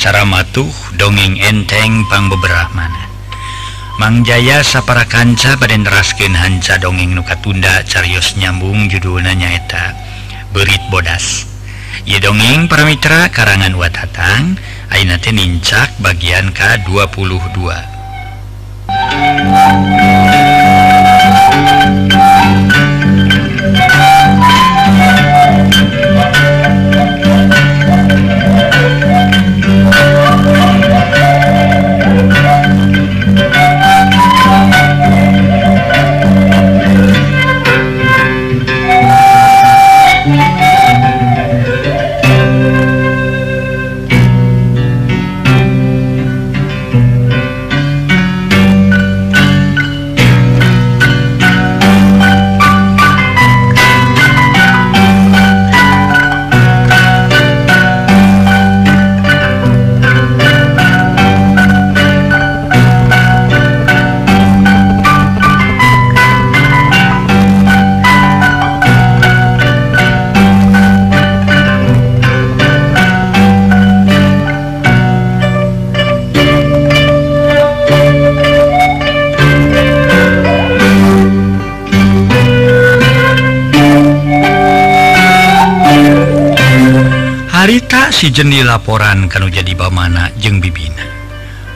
cara matuh dongeng entengpang beberapa mana. Mang sapara kanca baden rasken hanca dongeng nuka tunda carius nyambung judulnya nyaeta berit bodas. Ye dongeng para mitra karangan watatang Ainate nincak bagian K22 si jeni laporan kan jadi bamana jeung bibina.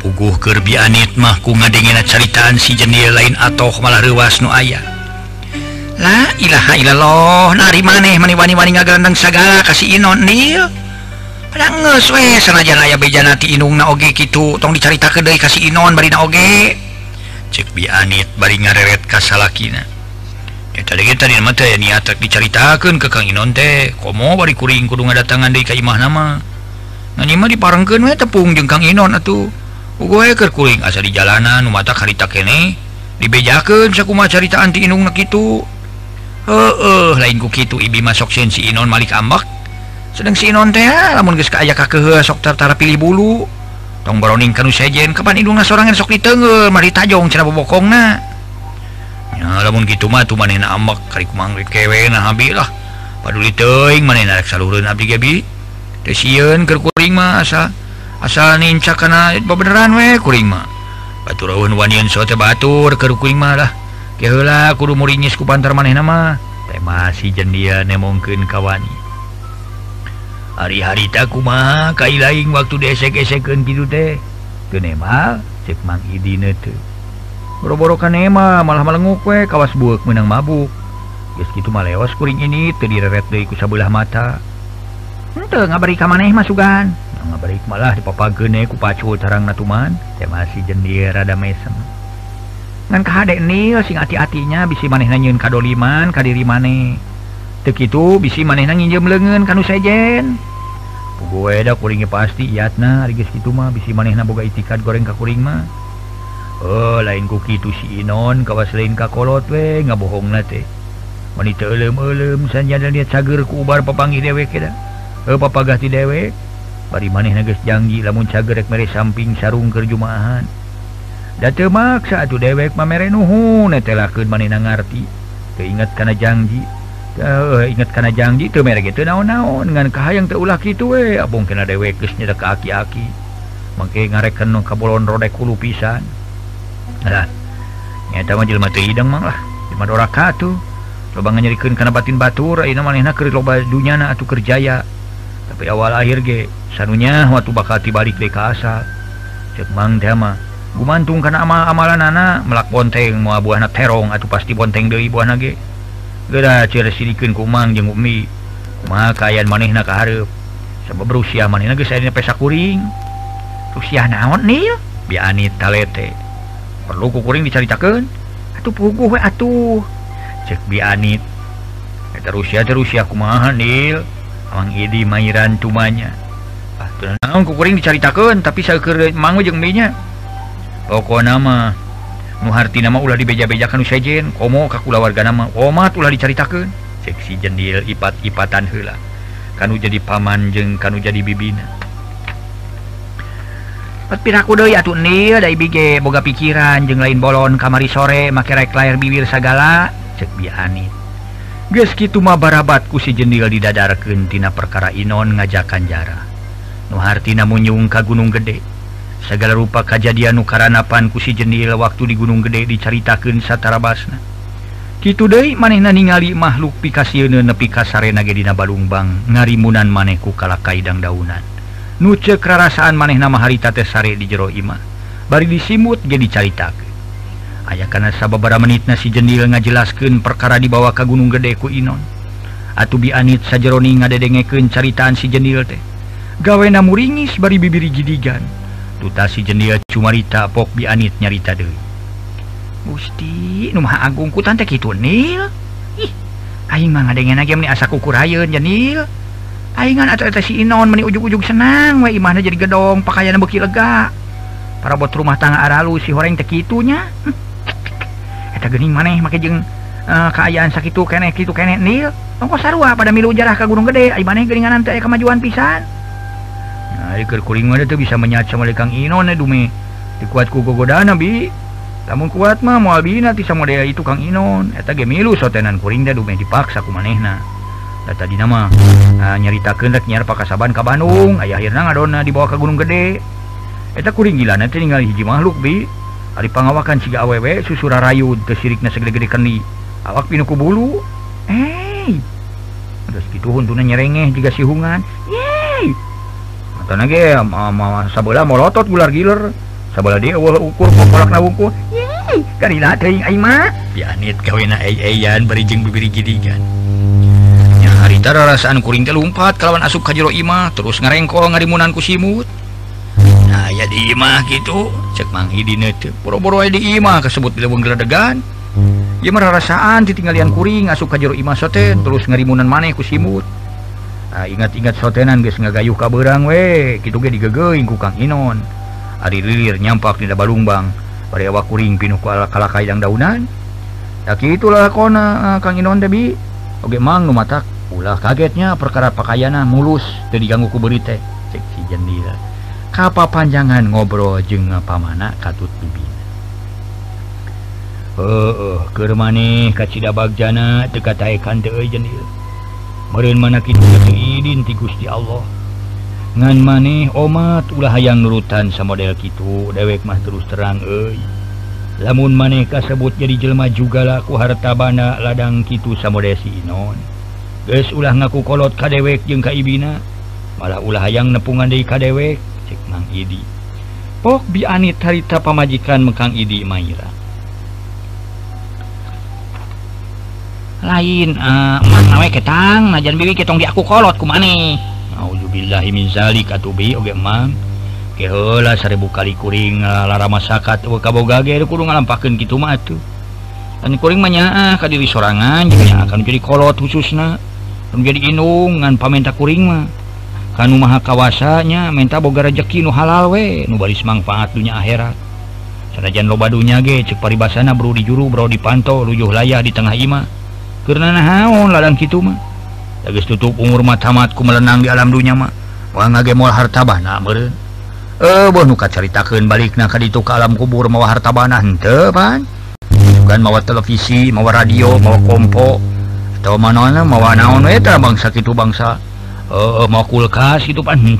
Puguh Kirby Anit mahku ngadingin ceritaan si jeni lain atau malah ruas nu aya. Lah ilaha illallah nari maneh mani-wani-wani ngagandang sagala kasih inon nil. Pada nges we senajan aya bejana ti inung na oge gitu tong dicarita kedai kasih inon bari na oge. Cek bi Anit bari ngareret kasalakina diceritakan ke Kang Inon teh. Komo bari kuring kudu ngadatangan deui ka imah nama nanti mah diparengkeun we tepung jeung Kang Inon atuh. Uga keur kuring asa di jalanan nu mata karita kene. Dibejakeun sakumaha caritaan ti inungna kitu. Heueuh lain ku kitu ibi masok sen si Inon Malik ambak. Sedang si Inon teh ah, lamun geus kaaya kakeuh sok tartara pilih bulu. Tong baroning kanu sejen kapan indungna sorangan sok diteunggeul mari tajong cenah bobokongna. namun gitu mah tuh manin ambak karik mangrib kewe nah habi lah. Paduli teuing manin arek salureun abdi ge bi teu sieun keur kuring mah asa asal nincak kana beneran we kuring mah. Baturawun wanian so teh batur keur kuring mah lah. Ge heula kudu muringis ku pantar manehna mah teh masih jendia nemongkeun ka wani hari-hari tak kumaha kai lain waktu desek-esekeun kitu teh. Teu nemal cek mang idina teu boro-borokan emma malah malengu we kawas buek menang mabuk Yes gitu malewas kuring ini terdire ku sebelah mata. Ente ngabari ka maneh mah masukan ngabari malah dipapa gene ku pacu tarang natuman teh masih jendir rada mesem. Ngan kahadek nil sing hati-hatinya bisi maneh nanyeun kadoliman kadiri maneh. Teu kitu bisi maneh nginjem leungeun kanu sejen. Pugoeda kuringnya pasti iatna geus kitu mah bisi manehna boga itikad goreng ka kuring mah. Oh, lain kuki itu si Inon kawas lain kakolot we ngabohong na teh. Wanita elem-elem sanja dan lihat cager ku ubar papanggih dewek kita eh papagati dewek bari maneh nages janji lamun cagerek mere samping sarung kerjumaahan da teu maksa atuh dewek mamere nuhun teh lakeun ngarti teu inget kana janji Uh, ingat kana janji eh, teu mere kitu naon-naon dengan kahayang teu ulah kitu we abong kena dewek geus nyedek aki-aki mangke ngareken ka bolon rodek kulu pisan. Lah nyata mah jelema teu hidang mah lah. Jelema doraka tuh. Loba nganyerikeun kana batin batur ayeuna manehna keur loba dunyana atuh kerjaya tapi awal akhir ge sanunya waktu bakal tibalik deui ka asal cek mang teh mah gumantung kana amal amalanana melak bonteng moal buahna terong atuh pasti bonteng deui buahna ge. Geura cer sidikeun ku mang jeung umi kumaha kaayaan manehna ka hareup. Sabab berusia manehna geus aya pesa kuring rusia naon nih biani talete perlu kukuring diceritakan atuh puguh we atuh. Cek bianit eta Rusia teh Rusia kumaha Nil? Amang Idi Mairan tumanya ah teu naon kukuring diceritakeun tapi saeukeur mangu jeung minya. Pokona mah nu hartina mah ulah dibeja-bejakan nu sejen. Komo ka kulawarga nama omat ulah diceritakeun cek si Jendil ipat-ipatan heula. Kanu jadi paman jeung kanu jadi bibina. pinakudouh boga pikiran jeung lain bolon kamari sore make rek layar bibir segala cebiani Geskimah barabatku si jendil di dadarkentina perkara Inon ngajakan jarah Nuhartina munyung ka Gunung Gede. Segala rupa kejadian nukaranapan ku si jendil waktu di Gunung Gede diceritakan satara basna gitu De manehna ningali makhluk pikasi nepi kasarena Gedina Balungbang ngarimunan manehku kala kaidang daunan. nuce kerarasaan maneh nama haritate sare di jero Imah bari disimut jadi carita ayaah karena sabababara menit nasi jendil ngajelaskan perkara dibawa ke Gunung Gedeku Inon. Atau bianit sajaroni ngadedengeken caritaan si jendil teh. Gawe namu ringis bari bibiri jidigan. Tuta si jendil cumarita pok bianit nyarita de Gusti Numaha Agungku tante gitu Nil. Ih aing mah ngadengena ge asa kukur hayeun Janil ingan atau si Inon meni ujug-ujug senang wa mana jadi gedong pakaian beki lega. Para bot rumah tangga aralu si horeng tekitunya eta geuning maneh make jeung uh, kaayaan sakitu keneh kitu keneh nil. Tongko sarua pada milu jarah ka gunung gede. Ai maneh geuninganan teh kemajuan pisan. Nah ieu kuring mah teh bisa menyat sama Kang Inon eh dume. Dikuat ku gogodana bi lamun kuat mah moal bina ti sama dea itu Kang Inon. Eta ge milu sotenan kuring da dume dipaksa ku manehna. Eh, tadi nama eh, nah, nyarita kendak nyiar pakaaban ke Bandung. Hmm. Ayah akhirnya ngadona dibawa ke Gunung Gede. Eta kuring gila nanti tinggal hiji makhluk bi. Hari pengawakan siga awewe susura rayu tesirikna segede-gede keni awak pinuku bulu. Eh terus gitu huntuna nyerengeh jika sihungan. Yeay atau nage mama sabola molotot gular giler. Sabola dia ukur kolak na wungku yeay karila teuing aing mah. Pianit kawena ay-ayan barijeng bibiri gidigan. harita rasaan kuring telumpat kalawan asup kajjero Imah terus ngarengkol ngarimunan kusimut nah ya dimah gitu. Cek manghi boro-boro dimah kesebut diledegan dia merasaan ditinggalian kuring asup kajjero Imah soten terus ngarimunan maneh kusimut nah, ingat-ingat sotenan guys nggak gayuh kaberang we. Gitu ge digegeing ku Kang Inon. Hari lilir nyampak tidak balungbang bari awak kuring pinuh ku kalakailang daunan. Ya itulah kona ah, Kang Inon debi Oke mang nu matak. ulah kagetnya perkara pakaiana mulus jadi diganggu berite teh. Seksi jendila kapal panjangan ngobrol jeng pamana katut bibina. Eh uh, kermane kacida bagjana teka taekan teu jendela. Mana kitu idin ti Gusti Allah. Ngan maneh omat ulah hayang nurutan samodel kitu dewek mah terus terang euy. Lamun maneh kasebut jadi jelma juga laku harta bana ladang kitu samodesi inon. Ges ulah ngaku kolot kadewek jeung kaibina malah ulah yang nepungan dari kadewek cek Mang Idi. Pok bianit harita pamajikan Mekang Idi Maira. Lain eh, uh, nawe ketang najan bibi ketong di aku kolot kumane. Auzubillahi min zalik atubi oge mang. Keheula seribu kali kuring eh, lara masyarakat kaboga ge kudu ngalampakeun kitu mah atuh. Dan kuring mah nyaa ka diri sorangan jeung akan jadi kolot khususna. menjadi inungan pamenta kuringma kan maha kawasanya minta boga rezeki nu halal we nu baris manfaat dunya akhirat. Sanajan loba dunya ge cek paribasana bro di juru bro di panto lujuh layah di tengah ima karena naon ladang kitu mah? Lagi tutup umur matamatku melenang di alam dunya mah. Wah ngage moal harta bana meureun. Eh boh nu kacaritakeun balikna ka ditu ka alam kubur mawa harta bana henteu pan. Bukan mawa televisi mawa radio mawa kompo. mawa naon eta bangsa itu bangsa. Eh, eh, uh, mau kulkas itu panwe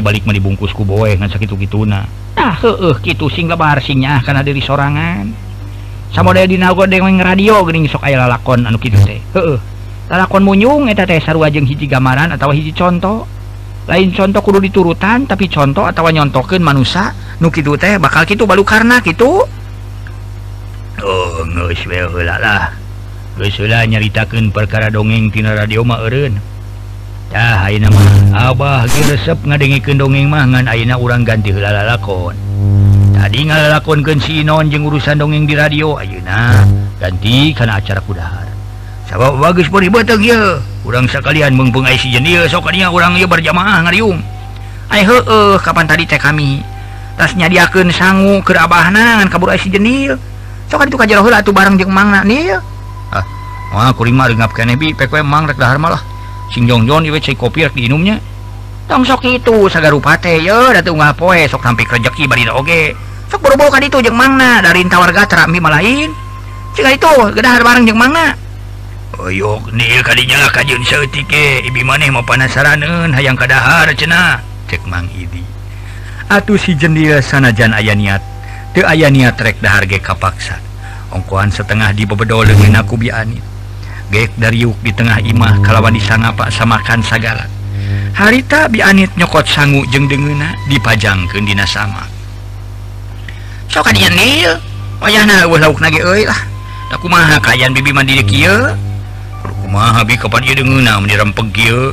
balik dibungkusku boy sakit gitu nah. Ah, eh, gitu sing lebarsinya karena dari sorangan. Sama dari dinago deweng radio gering sok aya lalakon anu gitu teh. Heeh lalakon munyung eta teh sarua jeung hiji gambaran atau hiji contoh lain contoh kudu diturutan tapi contoh atau nyontokeun manusia nu kitu teh bakal gitu balu karena gitu oh geus we lah. Gelah nyaritakan perkara dongengtina radioma Ereundah Abah resep ngadengikan dongeng mangan Aina urang ganti helala lakon tadi ngalakonkan sinon jeung urusan dongeng di radio Ayeuna ganti karena acara kudahar. Sabab bagus beribet kurang sekalian mengpungai si jenil soknya orang ia berjamaah ngarium Ayo uh, kapan tadi teh kami? Tasnya diaken sanggu kerabahana kabur si jenil sokan itu kajar tuh bareng jeng mangna nih Wah kulima ringap kenebi PKW mang rek dahar malah. Sing jongjon iwe cai kopi rek diinumnya. Tong sok itu sagaru pate ya datu ngapoe sok sampai rejeki bari oge. Sok boro-boro kan itu jeung mangna. Dari tawar gatra mi malain cing itu gedahar bareng jeung mangna. Oyok nil kadinya kajun seutik ge ibi maneh mau panasaraneun hayang kadahar cenah. Cek Mang Idi. Atuh si jendil sanajan aya niat. Teu aya niat rek dahar ge kapaksa. Ongkohan setengah di bebedol dengan aku bianin gek dari yuk di tengah imah kalawan disangapak samakan sagala. Harita bianit nyokot sanggu jeng dengena dipajang ke Dina sama. So nil wayahna lauk aku ma kayan bibi mandiri habi kumaha kapan ieu dengeuna mun dirempeg kieu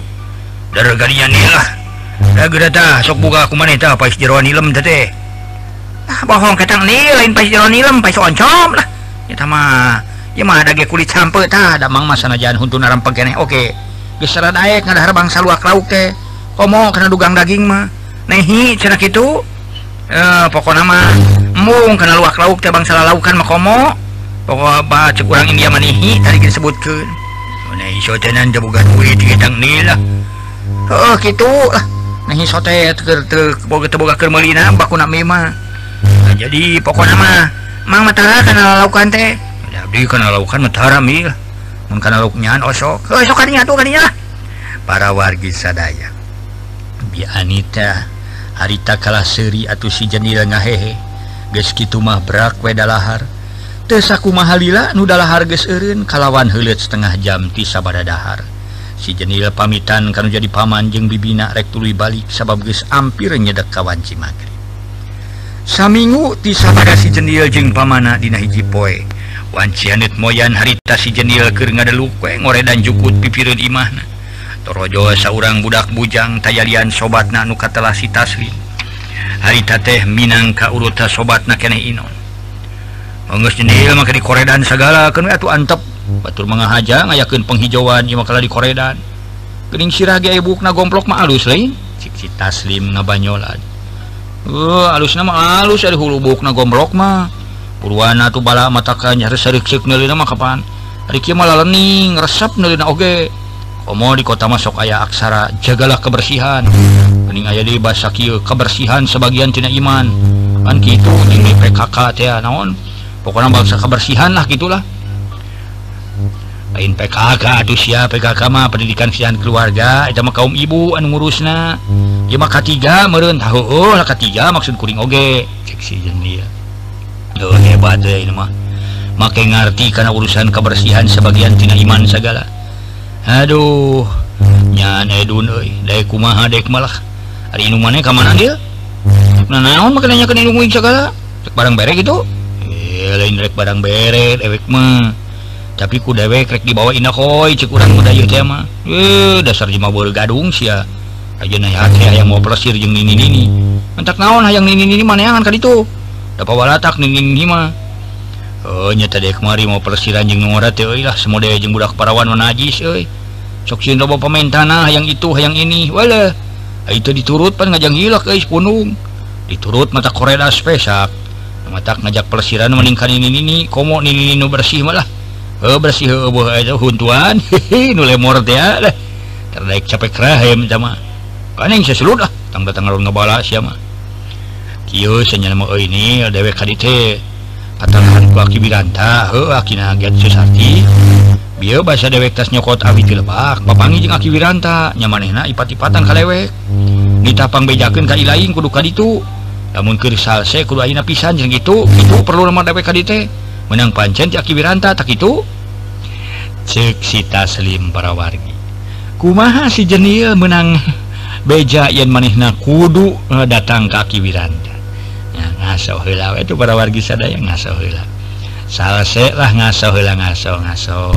sok buka aku mana tah jeroan ilem teh ah, bohong katang nil lain pais jeroan ilem pais oncom lah. Eta mah ada kulit campe Mang masjan untuk naram pegene Oke ada bangsa luak lauk teh. Ngomong karena dugang daging mah. Nehi cenak itu eh, pokok nama mung karena luak lauk teh bangsa laukan mah komo. Pokok apa cek India manihi tadi disebutkan sebutkan nehi sotenan jabuga duit gedang nila oh gitu lah. Eh, nehi sote boga teboga kermelina baku nak mah. Nah, jadi pokok nama Mang matara karena laukan teh. mengkannyanya para wargi sadaya. Bi Anita harita kalah seri atau si jenil ngahehe. Geski mah brak weda lahar tesaku mahalila nudalah harges Erin kalawan helet setengah jam ti sabada dahar. Si jenil pamitan kan jadi pamanjeng bibina rek tului balik sabab ges ampir nyedek kawan cimagri saminggu ti sabada si jenil jeng pamana dina hiji poe. Wancianit moyan harita si jenil keur ngadeluke ngore dan jukut pipirin imahna. Torojo saurang budak bujang tayalian sobatna nu katelah si Taslim. Harita teh Minang ka uruta sobatna kene Inon. Onggeus jenil maka di koredan segala kan atuh antep. Batur mengahaja ngayakin penghijauan ieu makalah di koredan. kening sirah ge ebukna gomplok mah alus lain. Cik si Taslim ngabanyolan. Uh, alus nama alus ada hulu buk na gomplok mah. Purwana tuh bala matanya kapan? Riki malah lening resep nelina oge. Komo di kota masuk ayah aksara jagalah kebersihan. Bening ayah di bahasa kia kebersihan sebagian tina iman. Kan gitu ini PKK teh ah, naon? Pokoknya bangsa kebersihan lah gitulah lain PKK tuh siapa PKK mah pendidikan kesihan keluarga itu mah kaum ibu anu ngurusna. Ya mah ketiga meren tahu oh lah ketiga maksud kuring oge. Cek si jenis Duh, hebat deh, make ngerti karena urusan kebersihan sebagian tina iman segala aduh nyan edun euy dae kumaha dek malah hari nu maneh ka mana dia nah naon make nanya kana ilmu segala cek barang bere gitu eh lain rek barang bere dewek mah tapi ku dewek rek dibawa indah eh, koi cek urang muda ieu teh mah eh dasar jema beureul gadung sia aja naya hati yang mau plesir jeng nini nini mentak naon hayang nini nini mana yang kan itu? dapat walatak ninging hima. Oh nyata deh kemari mau persiran jeng ngora teh lah semua deh jeng budak parawan najis euy. Sok sieun bawa pemain tanah yang itu yang ini wala. Itu diturut pan ngajang hilak guys punung diturut mata koreda spesak mata ngajak persiran meningkan ini ini komo ini nu bersih malah eh bersih eh buah aja huntuan hehe nu lemor ya ah, lah. Terdaik capek rahim sama kan yang sesulut lah tang datang ngebalas ya mah. ini dewek patahan waki biranta susati bio bahasa dewek tas nyokot abi tilebak papangi jeung aki wiranta nyamanehna ipat-ipatan kalewek ditapang bejakeun ka ilaing kudu ka ditu lamun keur salse kudu ayeuna pisan jeung kitu kitu perlu lemah dewek ka dieu menang pancen ti aki wiranta tak kitu cek si taslim para wargi. Kumaha si jenil menang beja yen manehna kudu eh, datang ka aki wiranta ngaso hela itu para wargi sadaya ngaso hela salse lah ngaso hela ngaso ngaso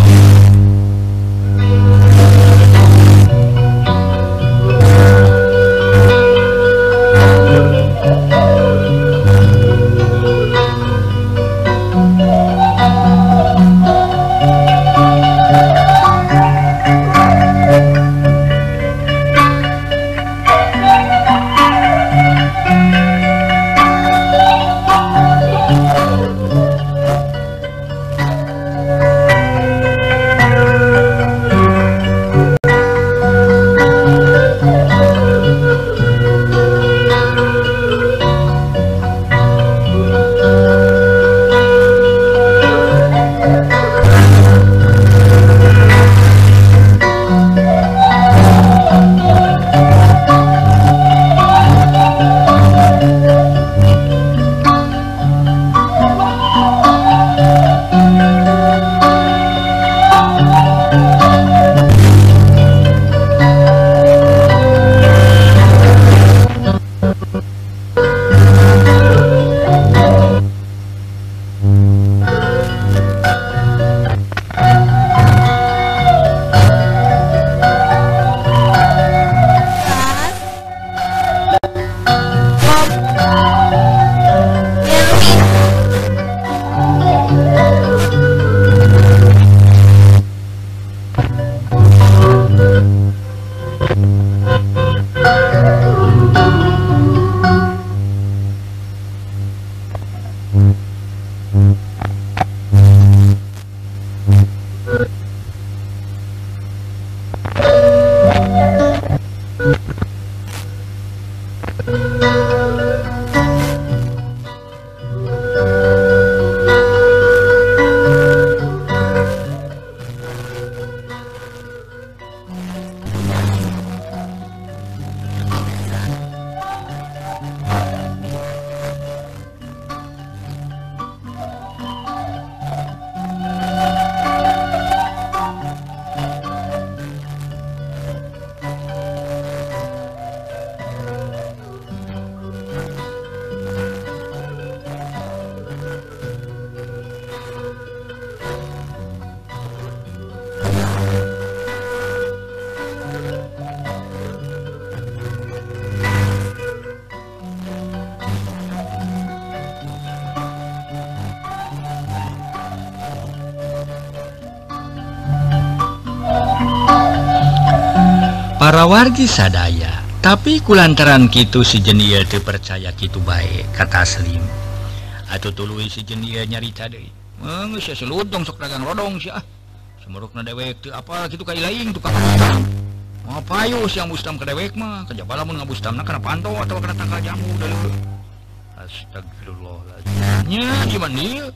lagi sadaya. Tapi kulantaran gitu si sijenia dipercaya Kitu baik kata Slim atau si sijenia nyari tadi manusia seludong sok dagang rodong sih ah semeruk na dewek tuh apa gitu kayak lain tukang mau sih yang bustam ke dewek mah? Kerja balamun nggak bustam nak karena pantau atau karena tangkal jamu dari lu astagfirullah nya gimana dia?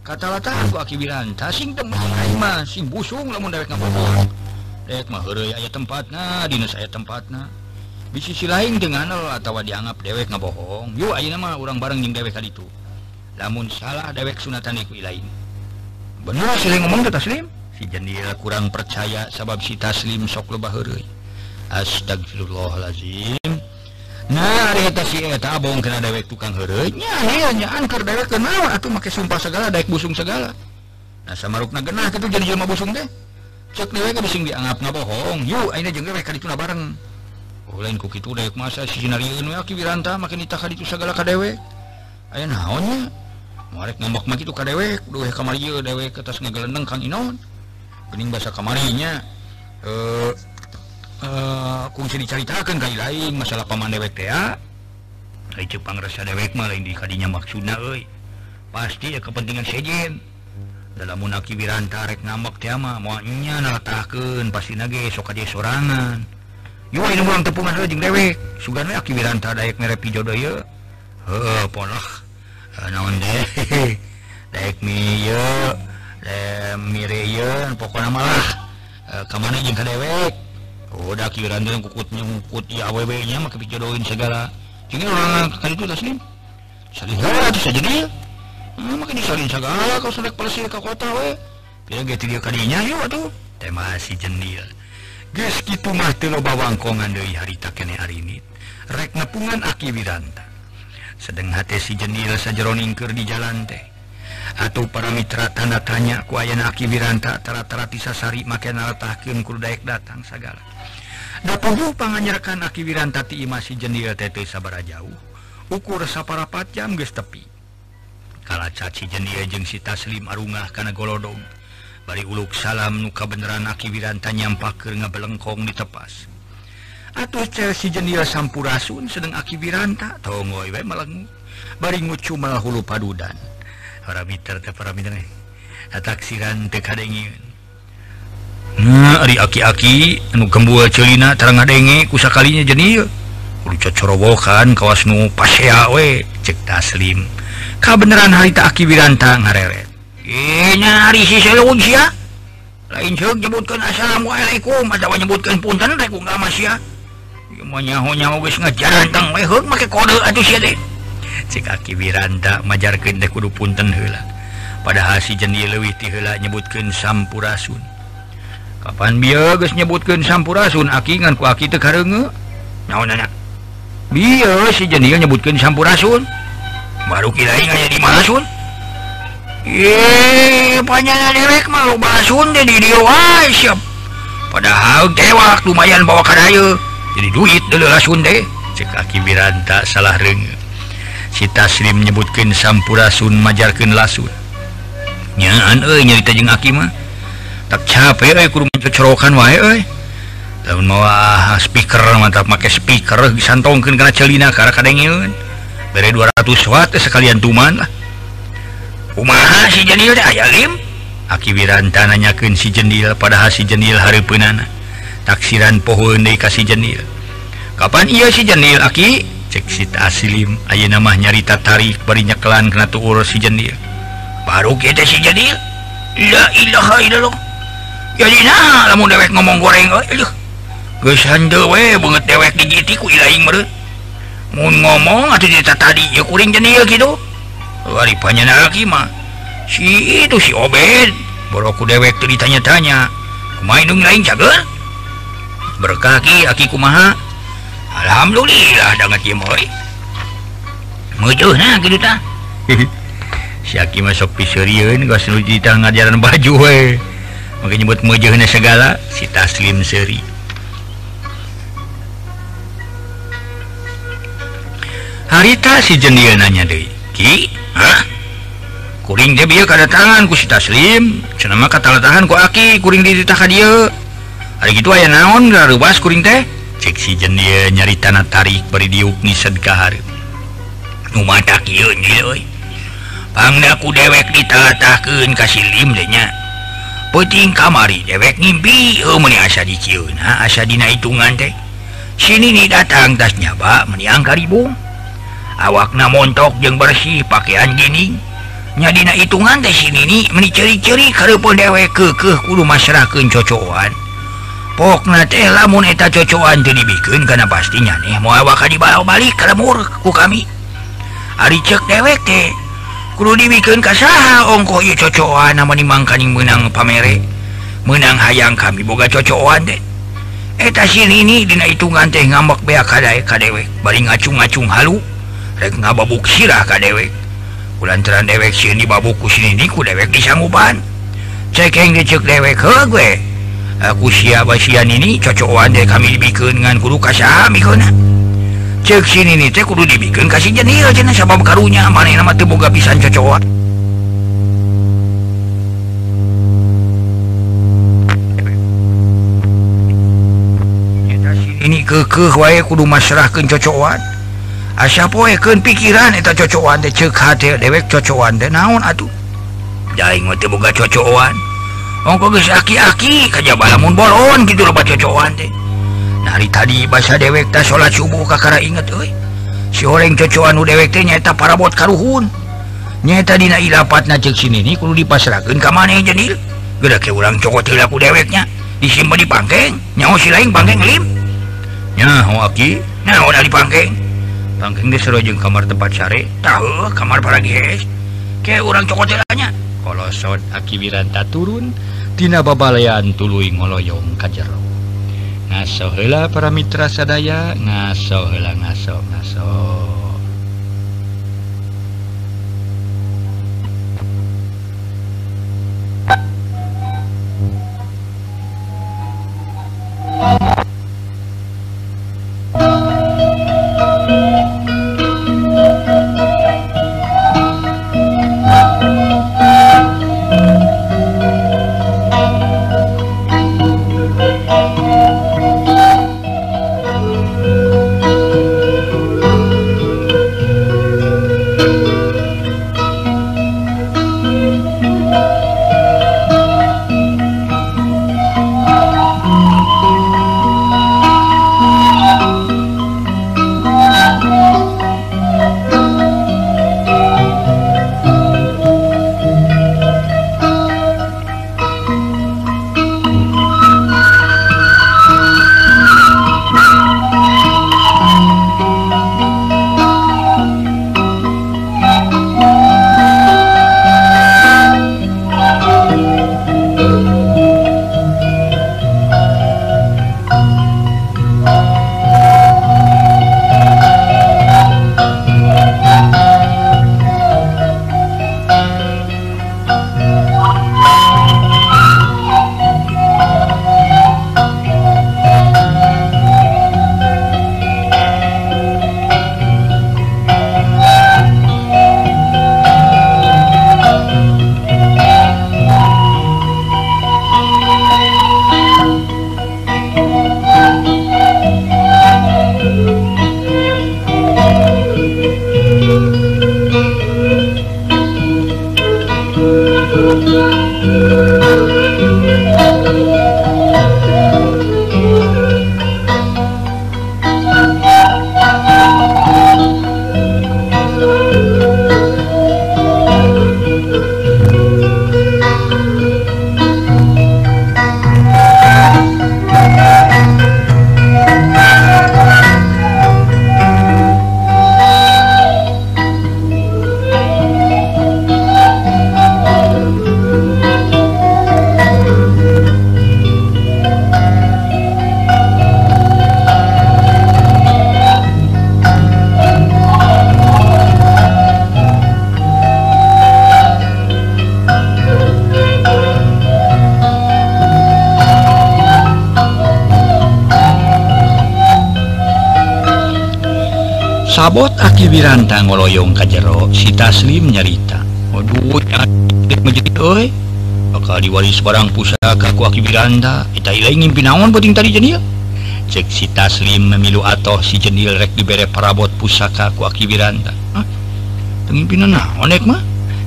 kata lata aku akibiran tasing dong mah. Sing busung lamun dewek nggak aya tempat nah Di saya tempat nah di sisi lain dengan atau dianggap dewek ngebohong y nama orang bareng yang dewek kali itu namun salah dewek sunataniku lain. Bener sering ngomong ke taslim si jenil kurang percaya sabab si taslim sok lebah astagfirullahaladzim nah eta si eta abong kena dewek tukang heureuy hanya angker dewek kenal atau pakai sumpah segala dewek busung segala. Nah sama rukna genah itu jadi jelma busung deh dianggap nggak bohong. Yuk itu bareng. Oh, itu masa masawe naonnya mereka ngambak maki itu kadewek duwe kamari ieu dewek ke atas ngegelendeng Kang Inon. Geuning basa kamarinya eh eh kungsi diceritakan kali lain masalah paman dewek teh Ai ceuk pangresa dewek malah lain di kadinya maksudnya euy. Pasti ya kepentingan sejen dalam munaki Wiran tarek ngambek tiama maunya natahkeun pasti nage sok aja sorangan. Yo ini orang tepungan heula jeung dewek. Sugan aki Wiranta daek merepi jodoh ye. Heuh polah eh, naon deh? Daek mi ye mire ye pokona malah eh, ka mana jeung ka dewek? Oh, Udah aki Wiranta kukutnya kukut ya awewe nya mah kepijodohin segala. Jeung orang kali itu taslim salih heula atuh sajeuna bawangkongan dari hari tak hari ini. Rek nepungan aki Wiranta sedang hati si jenil sajaroningker di jalan teh atau para mitra tanda tanya kuayan aki Wiranta tara-tara tisasari makin alatahkeun kurdaek datang segala Dapuhu panganyarkan aki Wiranta ti imasi jenil teh sabar jauh ukur saparapat jam geus tepi. kala caci jenia jeung si taslim arungah kana golodong. Bari uluk salam nuka beneran aki wiranta nyampaker ngabelengkong ditepas atuh cel si jenia sampurasun sedang aki wiranta tongoy we meleng bari ngucu malah hulu padudan. Para miter teh para miter taksiran teh kadengieun. Nah, ari aki-aki anu kembua celina terang adenge kusakalinya jenieu cocorobokan kawas nu paseawe cek taslim. Ka beneran harita aki wiranta ngareret. Eh, Inya hari si selun sia. Lain seug nyebutkan assalamualaikum ada nyebutkan punten rek ku enggak masya ieu mah nyaho nyaho tang we make kode atuh sia deh. Cek aki wiranta majarkeun deh kudu punten heula. Padahal si jendi lewih ti nyebutkan sampurasun. Kapan bieu geus nyebutkeun sampurasun? Aki ngan ku aki teu karenge naon Bio si jenil nyebutkan sampurasun baru kira kayak di masun Ye panjangnya dewek mau basun jadi dia wasyap. Padahal dewak lumayan bawa karaya jadi duit dulu lasun deh. Cek aki biranta salah reng. Si taslim menyebutkan sampurasun majarkan lasun. Nyaan eh nyerita jeng aki mah. Tak capek eh kudu mencocorokan wae eh. daun mawah ah, speaker mantap pakai speaker disantongkan karena celina karena kadang dari 200 watt sekalian tuman lah. Umaha si jenil teh aya lim? Akibiran tananyakeun si jendil padahal si hari penana taksiran pohon deui ka si kapan iya si jenil aki? Cek si asilim ayeuna mah nyarita tarik bari nyekelan kana tuur si jenil baru kita si jenil la ilaha illallah. Jadi nah lamun dewek ngomong goreng aduh banget dewek digitiku mau ngomong atau tadi ya kuring jenil gitu waripanya mah si itu si obed. Boroku dewek tuh ditanya-tanya mainung lain jager berkaki aki kumaha? Alhamdulillah banget ya moy mujuh nah gitu ta si aki masuk pisirian gak senuji tangan ngajaran baju we makanya nyebut mujuhnya segala si taslim seri. harita si jendia nanya deh ki? Hah kuring dia biar kada tangan ku si taslim cenama kata tahan ku aki kuring ditah dia. Hari gitu ayah naon gak rubas kuring teh? Cek si jendia nyari tanah tarik beri diuk ni sedkahar. Numata kieu pangda ku dewek ditatahkeun kasih lim nya. Penting kamari dewek ngimpi oh meni asa dicieun ha asa dina hitungan teh. Sini nih datang tas nyaba meni angka angkaribung awakna montok jeung bersih pakaian gini. Nyadina hitungan teh sini meni ceri-ceri karepun dewek kekeh kudu masrahkeun cocokan pokna teh lamun eta cocokan teu dibikeun kana pastinya nih mau awak dibawa balik ka lemur ku kami. Ari cek dewek teh kudu dibikeun ka saha ongko ieu cocokan nama nimangkaning menang pamere. Menang hayang kami boga cocokan teh. Eta sini dina hitungan teh ngambek bea kadae kadewek bari ngacung-ngacung halu. rek ngababuk sirah ka dewek. Kulantaran dewek sini babuku sini niku dewek disanggupan cekeng dicek dewek ke gue. Aku siapa sian ini cocokan deh kami dibikin dengan kudu kasah mikun cek sini nih teh kudu dibikin kasih jenil jenah sabab karunya mana nama teu boga pisan cocokan. Ini kekeh wae kudu masrahkeun cocokan. asya poken pikiran eta cocokan de cek hati dewek cocokan de naon atuh? Jaing mati boga cocokan ongko geus aki-aki kajaba lamun bolon gitu loba cocokan teh. Nari tadi bahasa dewek teh salat subuh kakara inget euy si horeng cocokan nu dewek teh nyaeta parabot karuhun. Nyaeta dina ilapatna cek sini ni kudu dipasrahkeun ka maneh jenil geura ke urang cokot heula ku deweknya disimpen di pangkeng. Nyaho si lain pangkeng lim. Nyaho aki. Nyaho da di pangkeng. Bangking diserujung kamar tempat syari. Tahu kamar para kayak orang cokotelanya. Kolosot akiwiranta turun Tina babalayan tulu ngoloyong kajero ngaso hela para mitra sadaya ngaso hela ngaso ngaso rantang ngoloyong kajero si taslim nyarita waduh oh, ya. oi bakal diwaris barang pusaka ku aki biranda eta ilangin buat penting tadi jenil cek si taslim memilu atau si jenil rek dibere parabot pusaka ku aki biranda tengin pinana onek mah?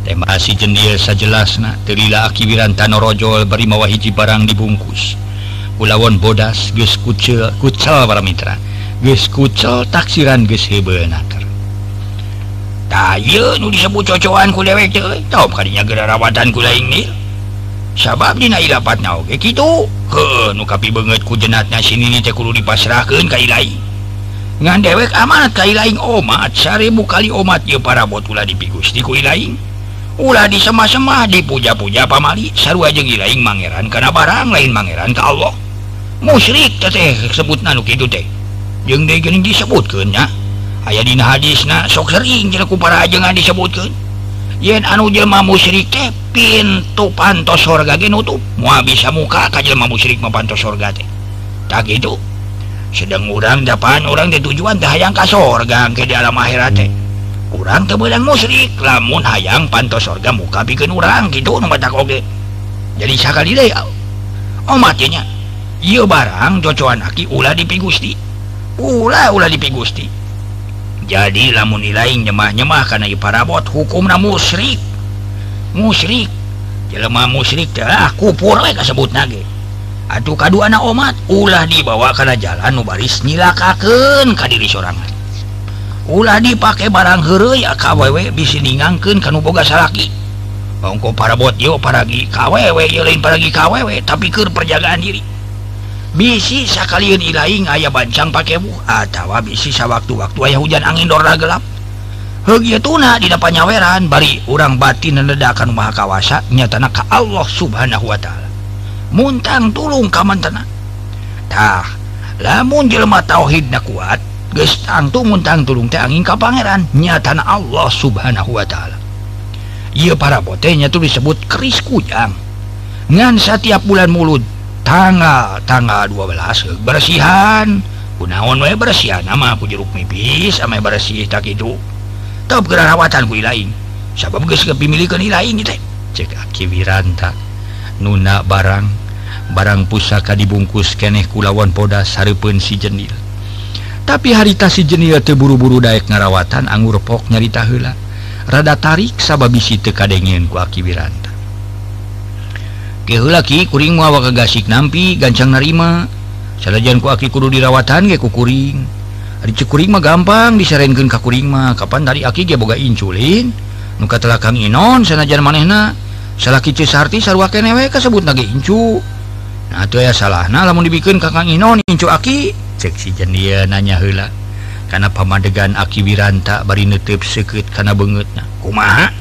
Tema si jenil sajelasna terila aki biranda norojol bari mawahiji barang dibungkus. Ulawon bodas ges kucel kucel para mitra. Ges kucel taksiran hebel nak. Tayun disebut cocoan ku dewek tau kalinya gerawatan ku ini sabab Dina dapat na gitu. Nukapi banget ku jenatnya sini tekulu dipasrahkan Kailai ngan dewek amanat Kailaing omat. Syaribu kali omat y para botula dipigusti kuilaing Ulah disema-semah dipuja-puja pamali. Saru aja gilaing Mangeran karena barang lain Mangeran ke Allah. Musyrik teteh sebut nanu gitu teh. Disebutkannya aya dina hadis nah sok sering jelaku para ajengan disebutkan yen anu jelma musyrik pintu pantos surga ge nutup. Moal bisa muka ka jelma musyrik pantos surga teh. Tak gitu. Sedang urang dapan orang di tujuan dah hayang ka surga ke di alam akhirat teh. Urang teu beulang musyrik lamun hayang pantos surga muka bikin urang gitu nu batak oge. Jadi sakali deui omat oh, nya. Ieu barang cocoan aki ulah dipi Gusti. Ulah ulah dipi Gusti. jadi lamun nilai nyemah-nyemah karena parabot hukum na musyrik. Musyrik. Jelemah musyrik telah kupur we kasebut nage aduh kadu anak omat ulah dibawa karena jalan nu baris nyilakakeun ka diri sorangan. Ulah dipakai barang hero ya ah, KWW bisa ningangkeun kanu boga salaki. Bangko parabot yo paragi kawewe lain paragi KWW tapi keur perjagaan diri. bisi sakaliun Ilaing aya bancang pakaibu buhtawa bisi waktu-waktu ayah hujan angin Dora gelap. Hegi tuna didapatnyaweran bari urang batin ledakan maha kawasa nyatana ke Allah subhanahu Wa ta'ala. Muntang tulung kaman tenatah lamun jelma tauhidna kuat gestangtu muntang tulung teh angin ka Pangeran nyatana Allah subhanahu Wa ta'ala. Ia para botenya tuh disebut keris kujang. Ngansa setiap bulan mulut tanggal tanggal 12 eh, bersihan. Gunaon we bersihan nama aku jeruk mipis sama bersih tak itu. Top gerawatan ku lain sabab geus kepimilikan lain gitu. Cek aki wiranta nuna barang barang pusaka dibungkus keneh kulawan poda sareupun si jenil. Tapi harita si jenil teu buru-buru daek ngarawatan anggur pok nyarita heula. Rada tarik sababisi teu kadengieun ku aki wiranta laki kuring muawa kegasik nampi gancang narima. Salajanku aki kudu dirawatan ge geku kuring. Cekuring mah gampang disarenkeun ka kuring mah. Kapan dari aki ge boga inculin muka telah Kang Inon sanajan manehna. Salaki kicu sarti kene we kasebut nage incu. Nah tuh ya salahna lamun dibikeun ka Kang Inon incu aki. Cek si dia nanya heula. Karena pamadegan aki wiranta bari netep sekut karena banget kumaha?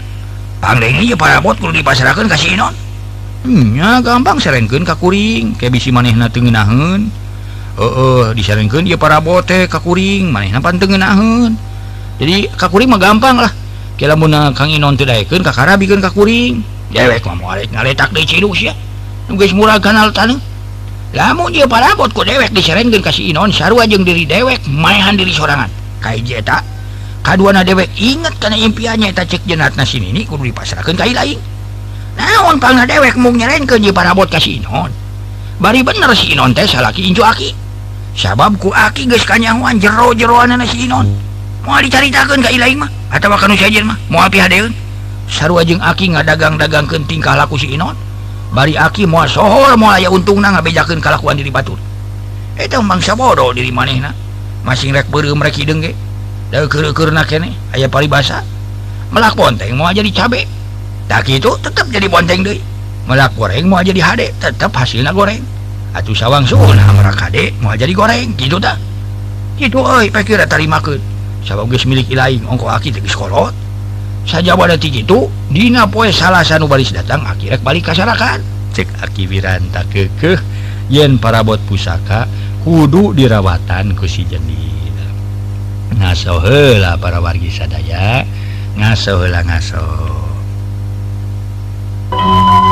Pangdengi ya parabot kudu dipasrahkeun ka si Inon. Hmm, nya gampang serengken kakuring kayak bisi maneh natengenahun eh uh, uh, dia para bote kakuring maneh napan tengenahun jadi kakuring mah gampang lah. Kira muna eh, kang inon tidakken kakara bikin kakuring dewek mau muarek ngaletak deui ciduk ya nu murah kanal taneuh lamun dia para bot kok dewek diserengkeun kasih inon sarua jeung diri dewek maehan diri sorangan. Kai jeta kaduana dewek inget karena impiannya eta cek jenatna sini ni kudu dipasrahkan kai lain naon pang dewek mau nyerain ke parabot kasih non bari bener si Inon teh salaki incu aki. Sabab ku aki geus kanyahuan jero jeroan anak si Inon. Mau dicaritakeun ka ilaing mah atau makan sajen mah mau api hadeun. Sarua jeung aki ngadagang-dagangkeun tingkah laku si inon. Bari aki mau sohor mau aya untungna ngabejakeun kalakuan diri batur. Eta mangsa bodoh diri manehna masing rek beureum rek hideung ge da keur-keur kene aya paribasa. Melak bonteng mau jadi cabe tak itu tetap jadi bonteng deh melak goreng mau jadi HD tetap hasilnya goreng. Atuh sawang suhu nah merak HD mau jadi goreng gitu tak itu oi pikir terima ke sabab geus milik ilaing ongko aki teh geus kolot. Sajawa detik itu dina poe salah sanu baris datang akhirnya balik kasarakan cek aki wiranta kekeh. Yen parabot pusaka kudu dirawatan ku si jendi ngaso heula para wargi sadaya ngaso heula ngaso. Música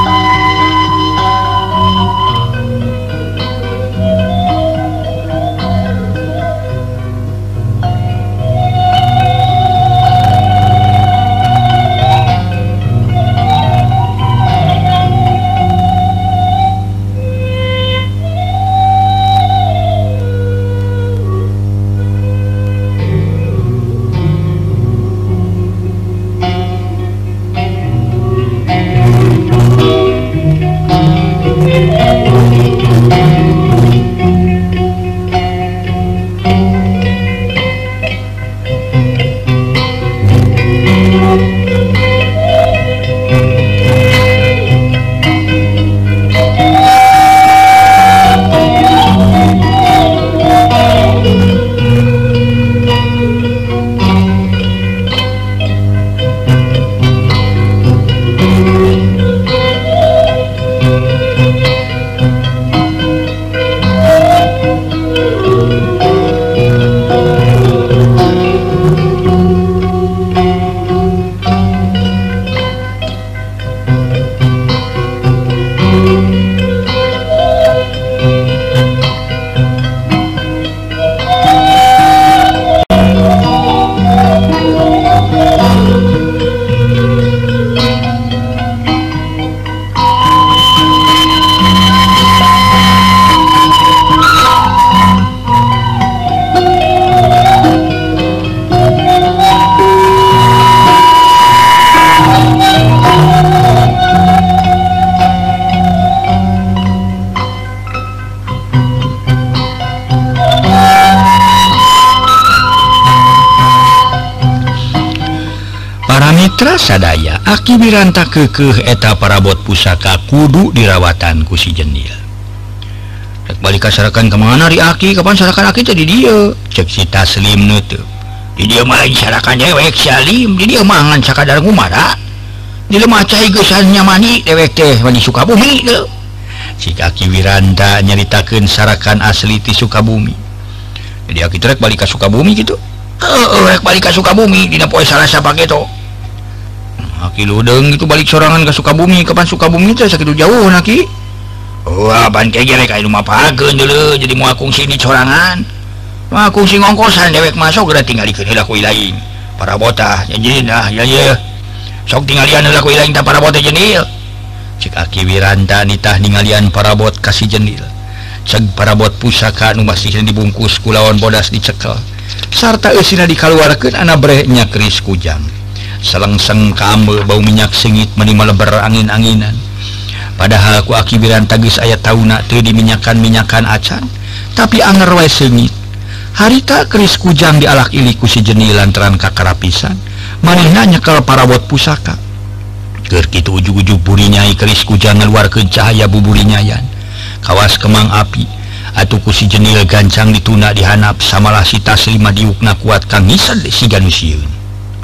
sadaya aki biranta kekeh eta parabot pusaka kudu dirawatan ku kusi jendil. Balik kasarakan kemana di aki kapan sarakan aki jadi dia. Cek si taslim nutup di dia malah disarakan dewek salim di dia mangan sakadar kumara di lemah cai gesannya mani dewek teh mani Sukabumi tuh si kaki wiranda nyaritakan sarakan asli di Sukabumi. Jadi aki terek balik ke Sukabumi gitu uh, uh, balik ke Sukabumi dina poe salah siapa gitu Aki Ludeng itu balik sorangan ke Sukabumi. Kapan Sukabumi itu sakit jauh Naki Wah oh, bantai jere kayak rumah pagen dulu jadi mau kungsi di sorangan. Aku kungsi ngongkosan dewek masuk gara tinggal dikini lah kui lain Para botah janjin lah ya ya Sok tinggalian lah kui lain tak para botah jenil. Cik Aki Wiranta nitah ninggalian para bot kasih jenil. Ceg para bot pusaka nu masih dibungkus kulawan bodas dicekel. Sarta esina dikaluarkan anak brehnya keris kujang selengseng kamu bau minyak sengit minimal lebar angin-anginan. Padahal aku akibiran tagis ayat tahunak tuh diminyakan minyakan acan tapi anger wae sengit. Harita keris kujang di alak iliku si jeni lantaran kakarapisan manehna nyekel parabot pusaka. Ger kitu ujug-ujug buri nyai keris kujang ngeluarkeun cahaya buburi nyayan. Kawas kemang api atau ku si jenil gancang dituna dihanap samalah si taslima diukna kuat kang kangisan si ganusiun.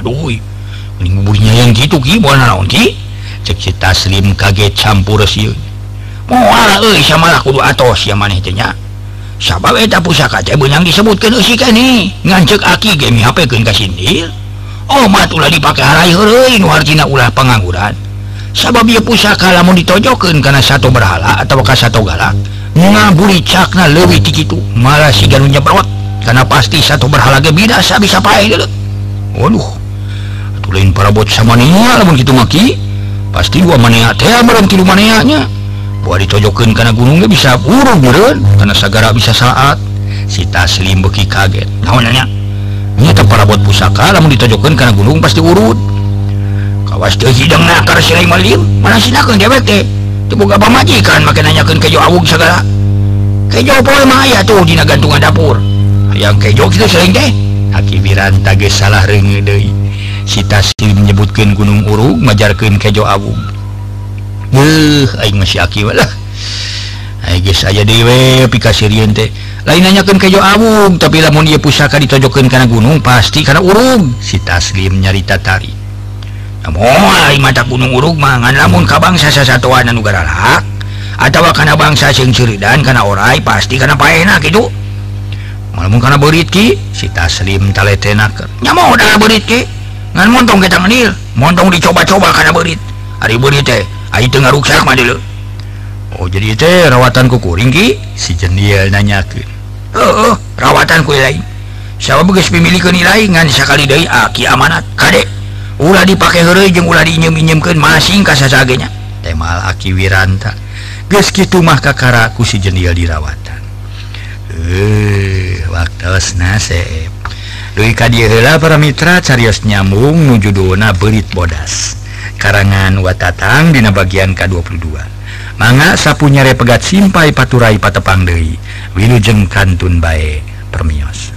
Aduh burnya yang gitu gimana naon ki. Cek si taslim kaget campur siun moal euy eh, samalah kudu atos ya maneh teh nya? Sabab eta eh, pusaka? Teh beunang disebutkeun eusi eh, keneh ngan ceuk aki ge mihapekeun ka sindil oh mah ulah dipake harai heureuy nu artina ulah pangangguran sabab ieu pusaka lamun ditojokeun kana satu berhala atau ka satu galak? Ngaburi cakna leuwih ti kitu. Malah siga nu nyebrot kana pasti satu berhala ge bidasa bisa pae deuleuh waduh. lain parabot sama begitu maki pasti gua manaknya buat ditojokan karena gunungnya bisa burung karena segara bisa saat. Si taslim beki kaget. Namanya nyata parabot pusaka namun ditojokan karena gunung pasti urut. Kawas teh hidang nakar sirai malim. Mana sinakan dia bete? Tepuk apa majikan makin nanyakan kejo awung segala. Kejo poe mah tuh dina gantungan dapur. Yang kejo kita sering deh akibiran tage salah rengedeui sitasir menyebutkan gunung urug majarkan kejo Agung. Saya dewe lain nanyakan kejo Agung tapi namun dia pusaka ditojokan karena gunung pasti karena urung. Si taslim nyarita tari. Mata gunung urug mangan namun ka kabangsa satuanan negara hak atau karena bangsa sing ciridan karena orai pasti karena paenak itu. Malamun karena beritki si taslim taletenaker nyamo udah beritki ngan montong kita ngenil montong dicoba-coba karena berit. Hari berit teh ayo tengah ruksak mah dulu. Oh jadi teh rawatan ku kuring ki? Si jendil nanyakin oh, oh rawatan ku lain siapa beges pemilik nilai ngan sekali dari aki ah, amanat. Kadek ulah dipakai hore jeng ulah diinjem-injemkan masing kasasagenya temal aki wiranta. Geus kitu mah kakara ku si jendil dirawatan eh waktu nasib Dwi Kadihela para Mitra Carios nyambung nujudona berit bodas. Karangan watatang Dina bagian K22 manga sapunya repegat Simpai Paturai Patepang Dewi Wilujeng Kantun Bae Permios.